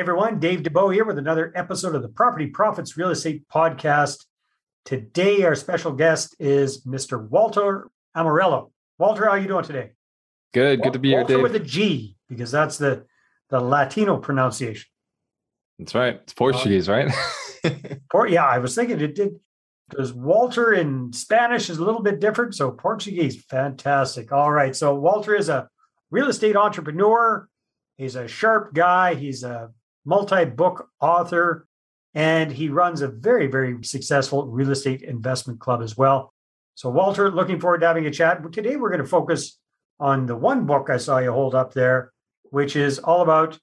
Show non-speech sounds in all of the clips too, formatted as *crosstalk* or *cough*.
Hey everyone, Dave Dubeau here with another episode of the Property Profits Real Estate Podcast. Today, our special guest is Mr. Walter Amarello. Walter, how are you doing today? Good, good to be Walter here, with Dave. a G because that's the the Latino pronunciation. That's right. It's Portuguese, right? *laughs* Or yeah, I was thinking it did because Walter in Spanish is a little bit different. So Portuguese, fantastic. All right. So Walter is a real estate entrepreneur. He's a sharp guy. He's a multi-book author, and he runs a very, very successful real estate investment club as well. So Walter, looking forward to having a chat. Today we're going to focus on the one book I saw you hold up there, which is all about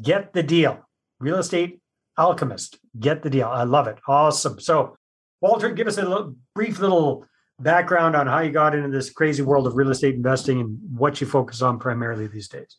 Get the Deal. Real Estate Alchemist. Get the deal. I love it. Awesome. So, Walter, give us a little, brief little background on how you got into this crazy world of real estate investing and what you focus on primarily these days.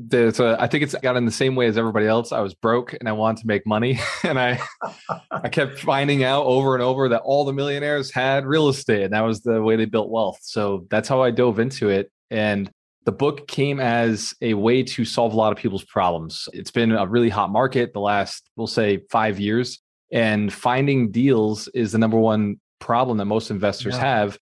There's a, I think it's got in the same way as everybody else. I was broke and I wanted to make money, *laughs* and I *laughs* I kept finding out over and over that all the millionaires had real estate, and that was the way they built wealth. So that's how I dove into it. And the book came as a way to solve a lot of people's problems. It's been a really hot market the last, we'll say, five years, and finding deals is the number one problem that most investors Yeah. have.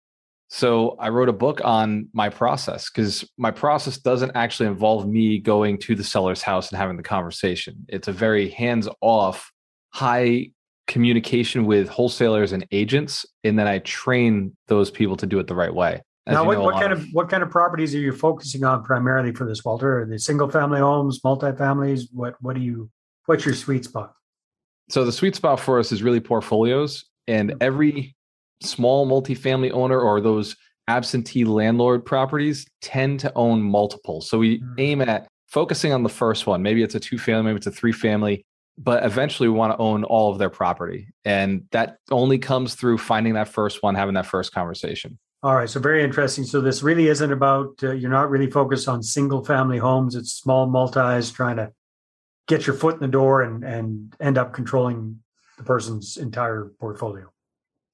So I wrote a book on my process because my process doesn't actually involve me going to the seller's house and having the conversation. It's a very hands off, high communication with wholesalers and agents. And then I train those people to do it the right way. As now, what, know, what kind of what kind of properties are you focusing on primarily for this, Walter? Are they single family homes, multifamilies? What what do you what's your sweet spot? So the sweet spot for us is really portfolios, and mm-hmm. every small multifamily owner or those absentee landlord properties tend to own multiple. So we Mm. aim at focusing on the first one. Maybe it's a two family, maybe it's a three family, but eventually we want to own all of their property. And that only comes through finding that first one, having that first conversation. All right, so very interesting. So this really isn't about uh, you're not really focused on single family homes. It's small multis trying to get your foot in the door and and end up controlling the person's entire portfolio.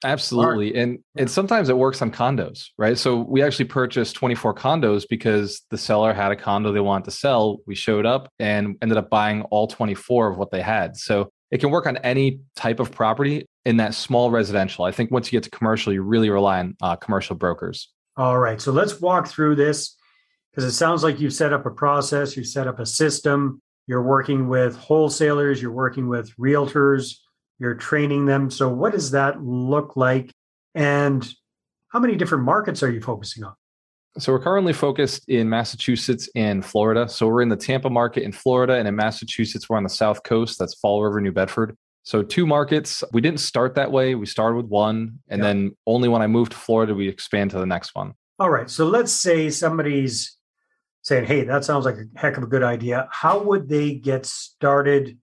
Absolutely. And and sometimes it works on condos, right? So we actually purchased 24 condos because the seller had a condo they wanted to sell. We showed up and ended up buying all 24 of what they had. So it can work on any type of property in that small residential. I think once you get to commercial, you really rely on uh, commercial brokers. All right, so let's walk through this because it sounds like you've set up a process, you've set up a system, you're working with wholesalers, you're working with realtors, you're training them. So what does that look like and how many different markets are you focusing on? So we're currently focused in Massachusetts and Florida. So we're in the Tampa market in Florida, and in Massachusetts, we're on the South Coast. That's Fall River, New Bedford. So two markets. We didn't start that way. We started with one, and Yeah. then only when I moved to Florida, we expand to the next one. All right. So let's say somebody's saying, hey, that sounds like a heck of a good idea. How would they get started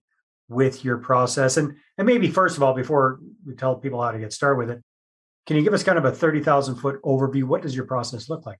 with your process? And, and maybe, first of all, before we tell people how to get started with it, can you give us kind of a 30,000 foot overview? What does your process look like?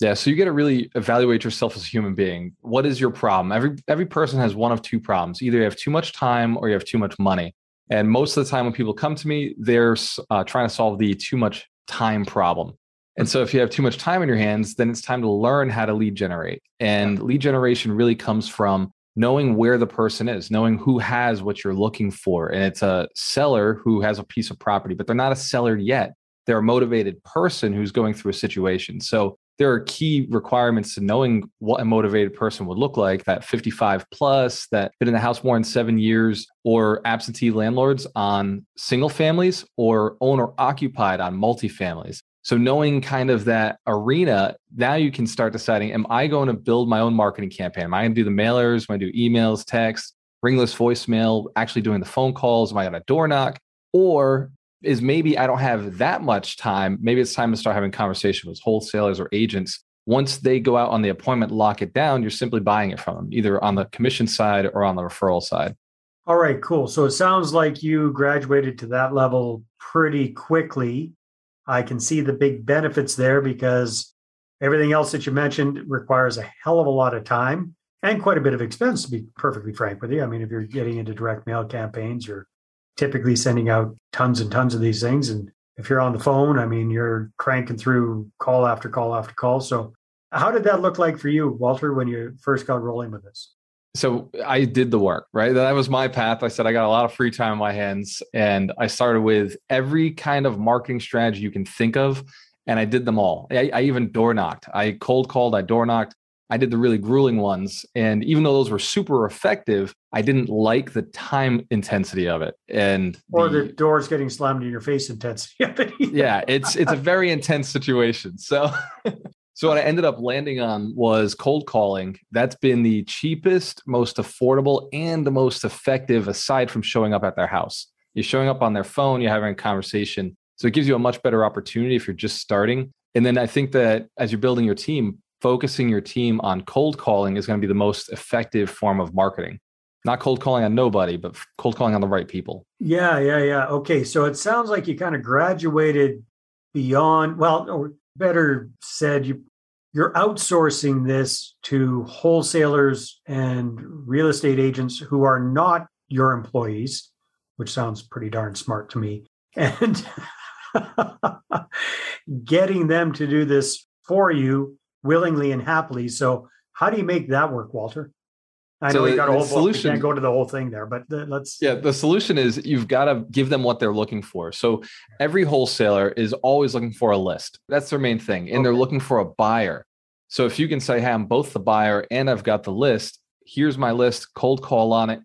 Yeah, so you got to really evaluate yourself as a human being. What is your problem? Every every person has one of two problems. Either you have too much time or you have too much money. And most of the time when people come to me, they're uh, trying to solve the too much time problem. And so if you have too much time in your hands, then it's time to learn how to lead generate. And lead generation really comes from knowing where the person is, knowing who has what you're looking for. And it's a seller who has a piece of property, but they're not a seller yet. They're a motivated person who's going through a situation. So there are key requirements to knowing what a motivated person would look like that 55 plus that been in the house more than seven years or absentee landlords on single families or owner occupied on multifamilies so knowing kind of that arena now you can start deciding am i going to build my own marketing campaign am i going to do the mailers am i going to do emails text ringless voicemail actually doing the phone calls am i going to door knock or is maybe I don't have that much time. Maybe it's time to start having conversations with wholesalers or agents. Once they go out on the appointment, lock it down, you're simply buying it from them, either on the commission side or on the referral side. All right, cool. So it sounds like you graduated to that level pretty quickly. I can see the big benefits there because everything else that you mentioned requires a hell of a lot of time and quite a bit of expense, to be perfectly frank with you. I mean, if you're getting into direct mail campaigns, you're typically sending out tons and tons of these things. And if you're on the phone, I mean, you're cranking through call after call after call. So, how did that look like for you, Walter, when you first got rolling with this? So I did the work, right? That was my path. I said I got a lot of free time on my hands and I started with every kind of marketing strategy you can think of and I did them all. I, I even door knocked. I cold called, I door knocked. I did the really grueling ones. And even though those were super effective, I didn't like the time intensity of it. And or the, the doors getting slammed in your face intensity yeah, it's it's a very intense situation. So *laughs* so what I ended up landing on was cold calling. That's been the cheapest, most affordable, and the most effective aside from showing up at their house. You're showing up on their phone, you're having a conversation. So it gives you a much better opportunity if you're just starting. And then I think that as you're building your team, focusing your team on cold calling is going to be the most effective form of marketing. Not cold calling on nobody, but cold calling on the right people. Yeah, yeah, yeah. Okay. So it sounds like you kind of graduated beyond, well, or better said, you you're outsourcing this to wholesalers and real estate agents who are not your employees, which sounds pretty darn smart to me. *laughs* And getting them to do this for you willingly and happily. So, how do you make that work, Walter? I so know you got a whole solution. can't go to the whole thing there, but the, let's. Yeah, the solution is you've got to give them what they're looking for. So every wholesaler is always looking for a list. That's their main thing, and okay. they're looking for a buyer. So if you can say, "Hey, I'm both the buyer and I've got the list. Here's my list. Cold call on it."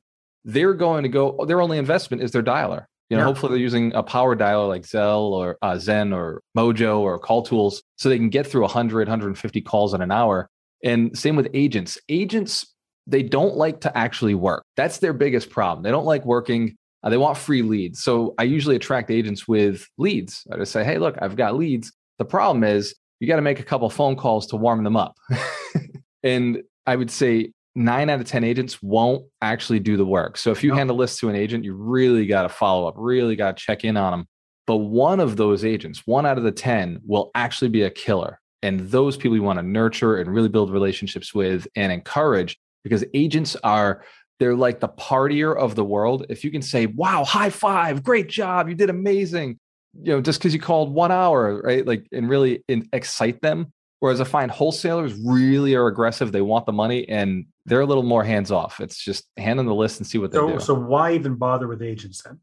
They're going to go. Their only investment is their dialer. You know, yeah. hopefully they're using a power dialer like Zelle or uh, Zen or Mojo or Call Tools so they can get through 100, 150 calls in an hour. And same with agents. Agents, they don't like to actually work. That's their biggest problem. They don't like working. Uh, they want free leads. So I usually attract agents with leads. I just say, hey, look, I've got leads. The problem is you got to make a couple phone calls to warm them up. *laughs* and I would say nine out of 10 agents won't actually do the work. So if you no. hand a list to an agent, you really got to follow up, really got to check in on them. But one of those agents, one out of the 10, will actually be a killer. And those people you want to nurture and really build relationships with and encourage because agents are they're like the partier of the world. If you can say, wow, high five, great job, you did amazing, you know, just because you called one hour, right? Like, and really in, excite them. Whereas I find wholesalers really are aggressive. They want the money and they're a little more hands off. It's just hand them the list and see what they so, do. So why even bother with agents then?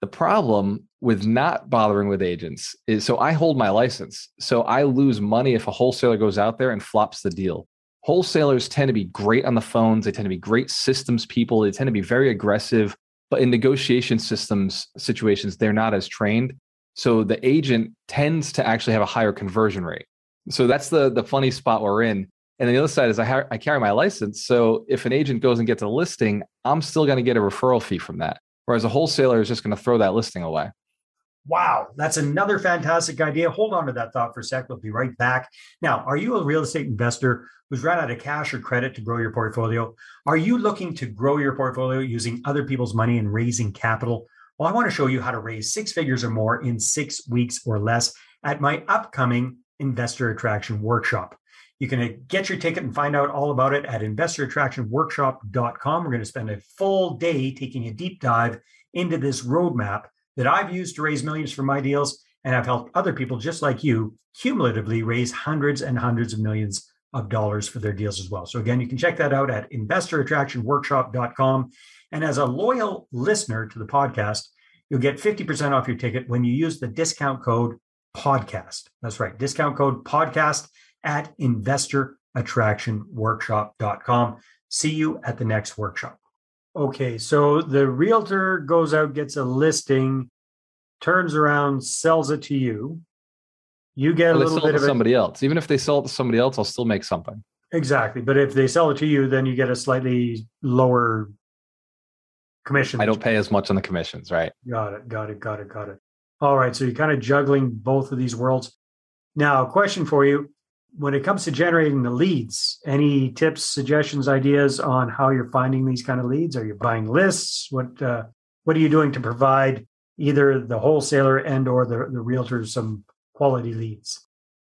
The problem with not bothering with agents is so I hold my license. So I lose money if a wholesaler goes out there and flops the deal. Wholesalers tend to be great on the phones. They tend to be great systems people. They tend to be very aggressive. But in negotiation systems situations, they're not as trained. So the agent tends to actually have a higher conversion rate. So that's the the funny spot we're in. And the other side is I, ha- I carry my license. So if an agent goes and gets a listing, I'm still going to get a referral fee from that. Whereas a wholesaler is just going to throw that listing away. Wow, that's another fantastic idea. Hold on to that thought for a sec. We'll be right back. Now, are you a real estate investor who's run out of cash or credit to grow your portfolio? Are you looking to grow your portfolio using other people's money and raising capital? Well, I want to show you how to raise six figures or more in six weeks or less at my upcoming Investor Attraction Workshop. You can uh, get your ticket and find out all about it at investorattractionworkshop.com. We're going to spend a full day taking a deep dive into this roadmap that I've used to raise millions for my deals. And I've helped other people just like you cumulatively raise hundreds and hundreds of millions of dollars for their deals as well. So, again, you can check that out at investorattractionworkshop.com. And as a loyal listener to the podcast, you'll get 50% off your ticket when you use the discount code podcast. That's right, discount code podcast at investorattractionworkshop.com. See you at the next workshop. Okay, so the realtor goes out, gets a listing, turns around, sells it to you. You get well, a little bit of somebody else. Even if they sell it to somebody else, I'll still make something. Exactly, but if they sell it to you, then you get a slightly lower commission. I don't pay as much on the commissions, right? Got it. Got it. Got it. Got it. All right. So you're kind of juggling both of these worlds. Now, question for you. When it comes to generating the leads, any tips, suggestions, ideas on how you're finding these kind of leads? Are you buying lists? What uh, what are you doing to provide either the wholesaler and or the, the realtor some quality leads?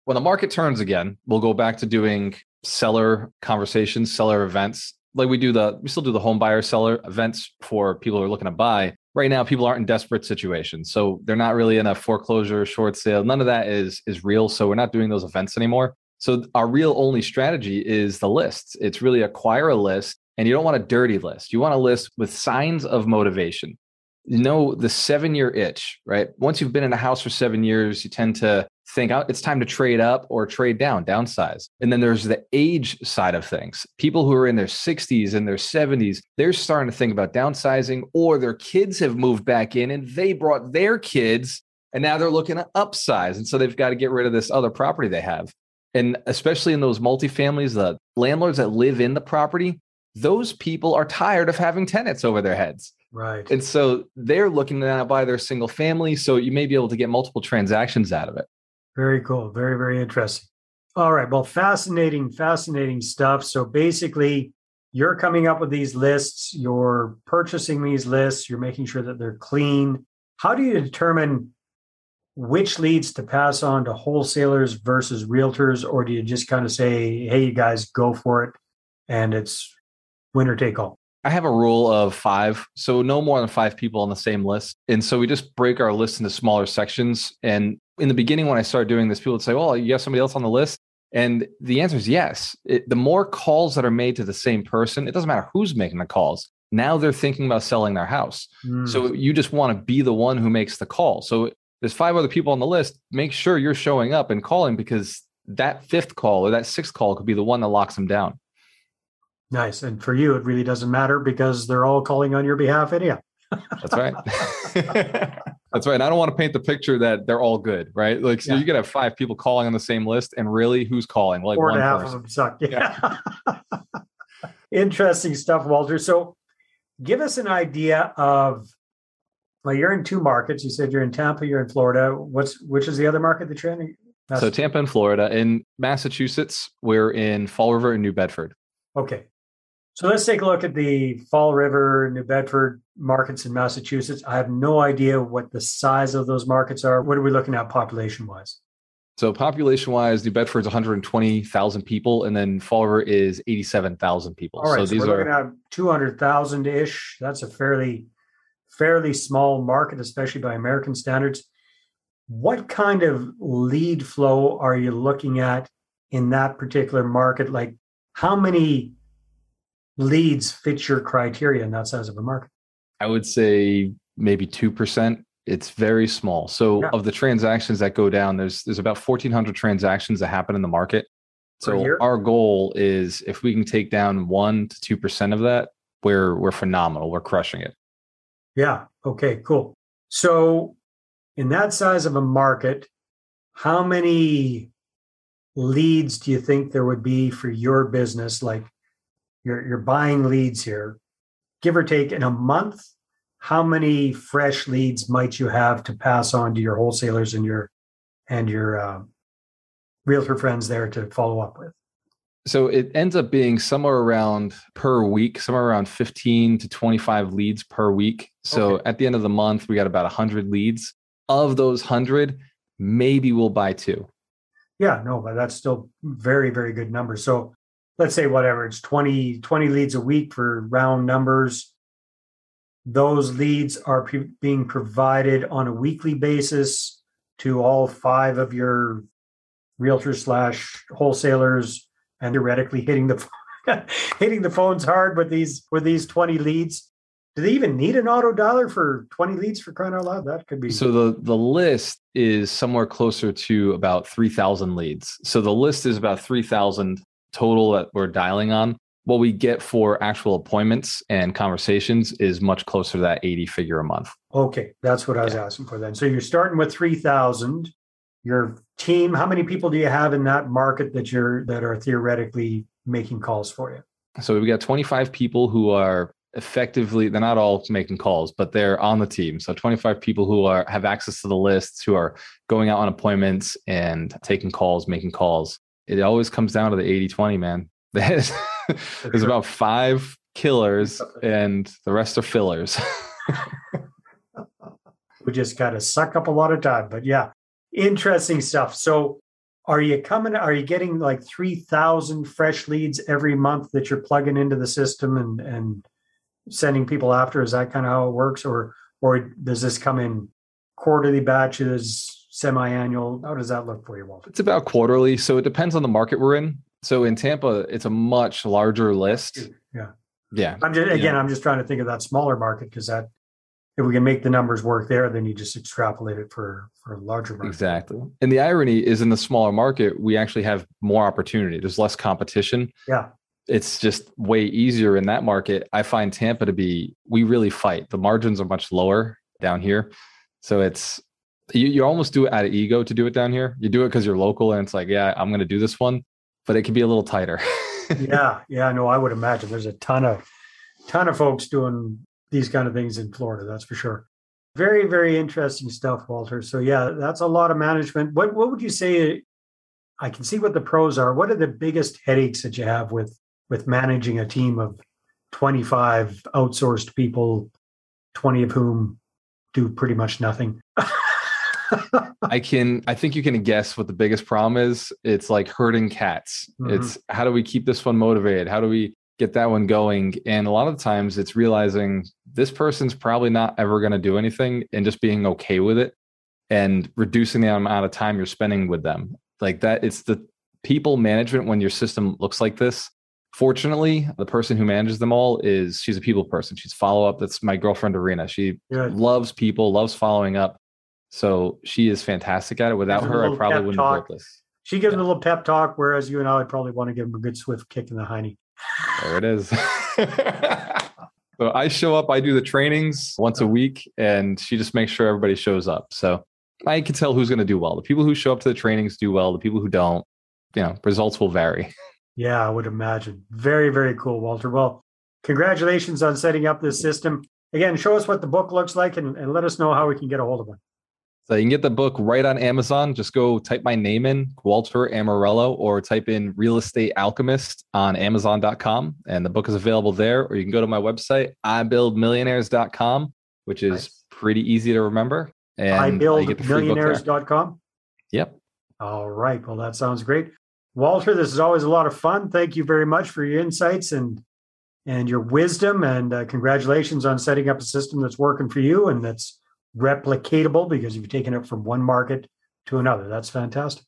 When the market turns again, we'll go back to doing seller conversations, seller events, like we do the we still do the home buyer seller events for people who are looking to buy right now people aren't in desperate situations so they're not really in a foreclosure short sale none of that is is real so we're not doing those events anymore so our real only strategy is the lists it's really acquire a list And you don't want a dirty list. You want a list with signs of motivation. You know, the seven year itch, right? Once you've been in a house for seven years, you tend to think oh, it's time to trade up or trade down, downsize. And then there's the age side of things. People who are in their 60s and their 70s, they're starting to think about downsizing, or their kids have moved back in and they brought their kids and now they're looking to upsize. And so they've got to get rid of this other property they have. And especially in those multifamilies, the landlords that live in the property, those people are tired of having tenants over their heads. Right. And so they're looking to now buy their single family. So you may be able to get multiple transactions out of it. Very cool. Very, very interesting. All right. Well, fascinating, fascinating stuff. So basically, you're coming up with these lists, you're purchasing these lists, you're making sure that they're clean. How do you determine which leads to pass on to wholesalers versus realtors? Or do you just kind of say, hey, you guys go for it and it's winner take all? I have a rule of five. So no more than five people on the same list. And so we just break our list into smaller sections. And in the beginning, when I started doing this, people would say, well, you have somebody else on the list. And the answer is yes. It, the more calls that are made to the same person, it doesn't matter who's making the calls. Now they're thinking about selling their house. Mm. So you just want to be the one who makes the call. So there's five other people on the list. Make sure you're showing up and calling because that fifth call or that sixth call could be the one that locks them down. Nice. And for you, it really doesn't matter because they're all calling on your behalf anyhow. That's right. *laughs* *laughs* That's right. And I don't want to paint the picture that they're all good, right? Like, so yeah. you could have five people calling on the same list, and really, who's calling? Like Four one and a half person. of them suck. Yeah. yeah. *laughs* Interesting stuff, Walter. So, give us an idea of. Well, you're in two markets. You said you're in Tampa. You're in Florida. What's which is the other market that you're in? So Tampa and Florida. In Massachusetts, we're in Fall River and New Bedford. Okay. So let's take a look at the Fall River, New Bedford markets in Massachusetts. I have no idea what the size of those markets are. What are we looking at population wise? So population wise, New Bedford is 120,000 people, and then Fall River is 87,000 people. All right, so, so these we're are looking at 200,000 ish. That's a fairly fairly small market, especially by American standards. What kind of lead flow are you looking at in that particular market? Like, how many leads fit your criteria in that size of a market? I would say maybe 2%. It's very small. So yeah. of the transactions that go down, there's there's about 1400 transactions that happen in the market. So our goal is if we can take down 1 to 2% of that, we're we're phenomenal. We're crushing it. Yeah. Okay, cool. So in that size of a market, how many leads do you think there would be for your business like you're you're buying leads here, give or take in a month. How many fresh leads might you have to pass on to your wholesalers and your and your uh, realtor friends there to follow up with? So it ends up being somewhere around per week, somewhere around 15 to 25 leads per week. So okay. at the end of the month, we got about 100 leads. Of those 100, maybe we'll buy two. Yeah, no, but that's still very, very good number. So let's say whatever it's 20 20 leads a week for round numbers those leads are pre- being provided on a weekly basis to all five of your realtors slash wholesalers and theoretically hitting the *laughs* hitting the phones hard with these with these 20 leads do they even need an auto dialer for 20 leads for crying out loud that could be so the the list is somewhere closer to about 3000 leads so the list is about 3000 total that we're dialing on. What we get for actual appointments and conversations is much closer to that 80 figure a month. Okay, that's what I was yeah. asking for then. So you're starting with 3,000. Your team, how many people do you have in that market that you're that are theoretically making calls for you? So we've got 25 people who are effectively they're not all making calls but they're on the team so 25 people who are have access to the lists who are going out on appointments and taking calls making calls it always comes down to the 80 20, man. *laughs* There's, there's about five killers and the rest are fillers. *laughs* *laughs* we just got to suck up a lot of time. But yeah, interesting stuff. So, are you coming? Are you getting like 3,000 fresh leads every month that you're plugging into the system and, and sending people after? Is that kind of how it works? Or, or does this come in quarterly batches? semi-annual? How does that look for you, Walter? It's about quarterly, so it depends on the market we're in. So in Tampa, it's a much larger list. Yeah. Yeah. I'm just again, Yeah. I'm just trying to think of that smaller market because that if we can make the numbers work there, then you just extrapolate it for for a larger market. Exactly. And the irony is in the smaller market, we actually have more opportunity. There's less competition. Yeah. It's just way easier in that market. I find Tampa to be, we really fight. The margins are much lower down here. So it's, you, you almost do it out of ego to do it down here. You do it because you're local and it's like, yeah, I'm going to do this one, but it can be a little tighter. *laughs* yeah, yeah, no, I would imagine there's a ton of ton of folks doing these kind of things in Florida, that's for sure. Very, very interesting stuff, Walter. So yeah, that's a lot of management. What what would you say I can see what the pros are. What are the biggest headaches that you have with with managing a team of 25 outsourced people, 20 of whom do pretty much nothing? I can I think you can guess what the biggest problem is. It's like herding cats. Mhm. It's how do we keep this one motivated? How do we get that one going? And a lot of the times it's realizing this person's probably not ever going to do anything and just being okay with it and reducing the amount of time you're spending with them. Like that it's the people management when your system looks like this. Fortunately, the person who manages them all is she's a people person. She's follow up. That's my girlfriend Arena. She Good. loves people, loves following up. So she is fantastic at it. Without her, I probably wouldn't have built this. She gives Yeah. him a little pep talk, whereas you and I would probably want to give him a good swift kick in the hiney. There it is. *laughs* so I show up, I do the trainings once a week, and she just makes sure everybody shows up. So I can tell who's going to do well. The people who show up to the trainings do well. The people who don't, you know, results will vary. *laughs* Yeah, I would imagine. Very, very cool, Walter. Well, congratulations on setting up this system. Again, show us what the book looks like and, and let us know how we can get a hold of it. So you can get the book right on Amazon. Just go type my name in, Walter Amarello, or type in Real Estate Alchemist on Amazon.com. And the book is available there. Or you can go to my website, ibuildmillionaires.com, which is Nice. pretty easy to remember. And you get the free book there. ibuildmillionaires.com. Yep. All right. Well, that sounds great. Walter, this is always a lot of fun. Thank you very much for your insights and and your wisdom. And uh, congratulations on setting up a system that's working for you and that's replicatable because you've taken it from one market to another. That's fantastic.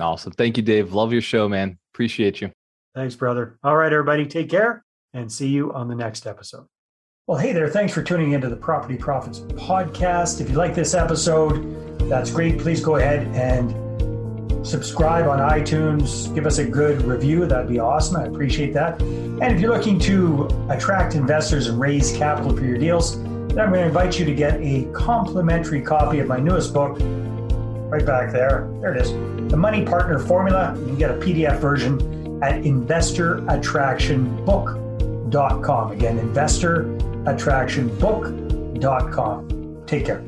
Awesome. Thank you, Dave. Love your show, man. Appreciate you. Thanks, brother. All right, everybody, take care and see you on the next episode. Well, hey there. Thanks for tuning into the Property Profits podcast. If you like this episode, that's great. Please go ahead and subscribe on iTunes. Give us a good review. That'd be awesome. I appreciate that. And if you're looking to attract investors and raise capital for your deals, then I'm going to invite you to get a complimentary copy of my newest book, right back there. There it is. The Money Partner Formula. You can get a PDF version at investorattractionbook.com. Again, investorattractionbook.com. Take care.